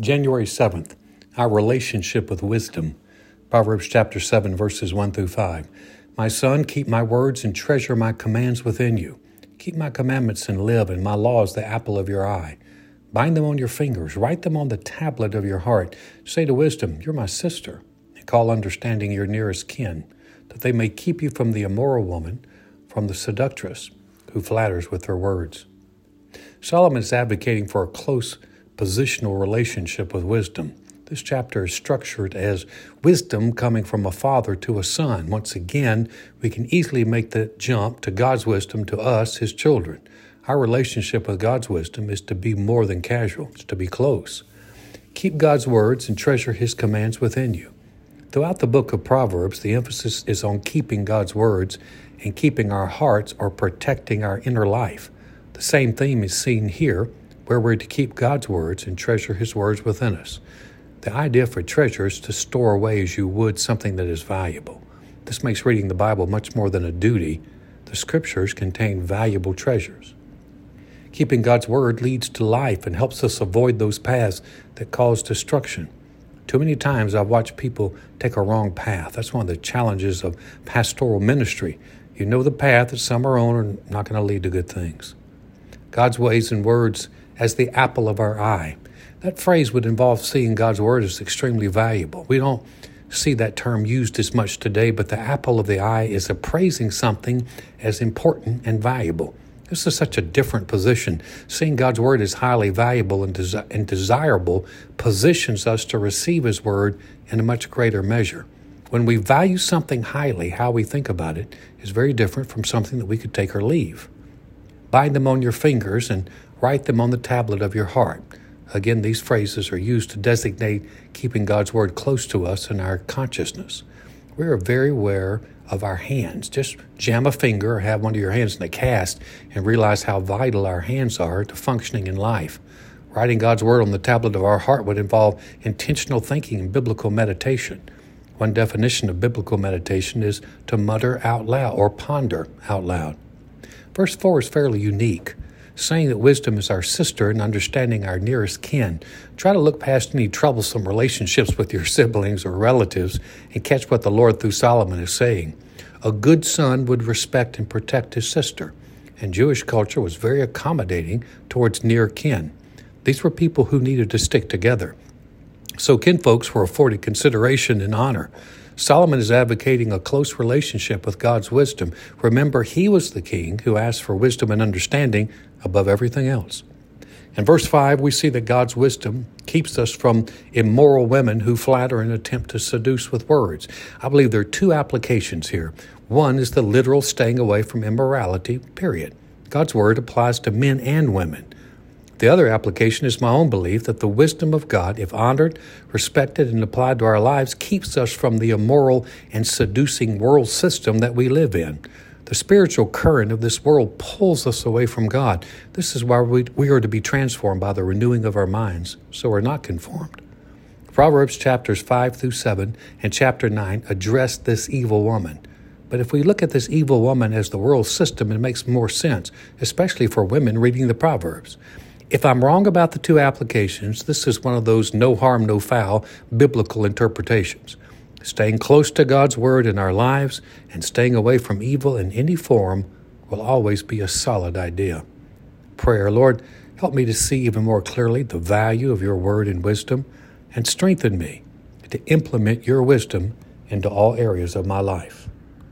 January 7th, our relationship with wisdom. Proverbs chapter 7, verses 1 through 5. My son, keep my words and treasure my commands within you. Keep my commandments and live, and my laws the apple of your eye. Bind them on your fingers, write them on the tablet of your heart. Say to wisdom, You're my sister, and call understanding your nearest kin, that they may keep you from the immoral woman, from the seductress who flatters with her words. Solomon is advocating for a close positional relationship with wisdom. This chapter is structured as wisdom coming from a father to a son. Once again, we can easily make the jump to God's wisdom to us, his children. Our relationship with God's wisdom is to be more than casual, it's to be close. Keep God's words and treasure his commands within you. Throughout the book of Proverbs, the emphasis is on keeping God's words and keeping our hearts or protecting our inner life. The same theme is seen here where we're to keep God's words and treasure His words within us. The idea for treasure is to store away as you would something that is valuable. This makes reading the Bible much more than a duty. The Scriptures contain valuable treasures. Keeping God's Word leads to life and helps us avoid those paths that cause destruction. Too many times I've watched people take a wrong path. That's one of the challenges of pastoral ministry. You know the path that some are on are not going to lead to good things. God's ways and words as the apple of our eye. That phrase would involve seeing God's word as extremely valuable. We don't see that term used as much today, but the apple of the eye is appraising something as important and valuable. This is such a different position. Seeing God's word as highly valuable and, and desirable positions us to receive his word in a much greater measure. When we value something highly, how we think about it is very different from something that we could take or leave. Bind them on your fingers and Write them on the tablet of your heart. Again, these phrases are used to designate keeping God's Word close to us in our consciousness. We are very aware of our hands. Just jam a finger or have one of your hands in a cast and realize how vital our hands are to functioning in life. Writing God's Word on the tablet of our heart would involve intentional thinking and biblical meditation. One definition of biblical meditation is to mutter out loud or ponder out loud. Verse 4 is fairly unique saying that wisdom is our sister and understanding our nearest kin. Try to look past any troublesome relationships with your siblings or relatives and catch what the Lord through Solomon is saying. A good son would respect and protect his sister, and Jewish culture was very accommodating towards near kin. These were people who needed to stick together. So kinfolks were afforded consideration and honor. Solomon is advocating a close relationship with God's wisdom. Remember, he was the king who asked for wisdom and understanding above everything else. In verse 5, we see that God's wisdom keeps us from immoral women who flatter and attempt to seduce with words. I believe there are two applications here. One is the literal staying away from immorality, period. God's word applies to men and women. The other application is my own belief that the wisdom of God, if honored, respected, and applied to our lives, keeps us from the immoral and seducing world system that we live in. The spiritual current of this world pulls us away from God. This is why we, are to be transformed by the renewing of our minds, so we're not conformed. Proverbs chapters 5 through 7 and chapter 9 address this evil woman. But if we look at this evil woman as the world system, it makes more sense, especially for women reading the Proverbs. If I'm wrong about the two applications, this is one of those no harm, no foul biblical interpretations. Staying close to God's Word in our lives and staying away from evil in any form will always be a solid idea. Prayer, Lord, help me to see even more clearly the value of your Word and wisdom, and strengthen me to implement your wisdom into all areas of my life.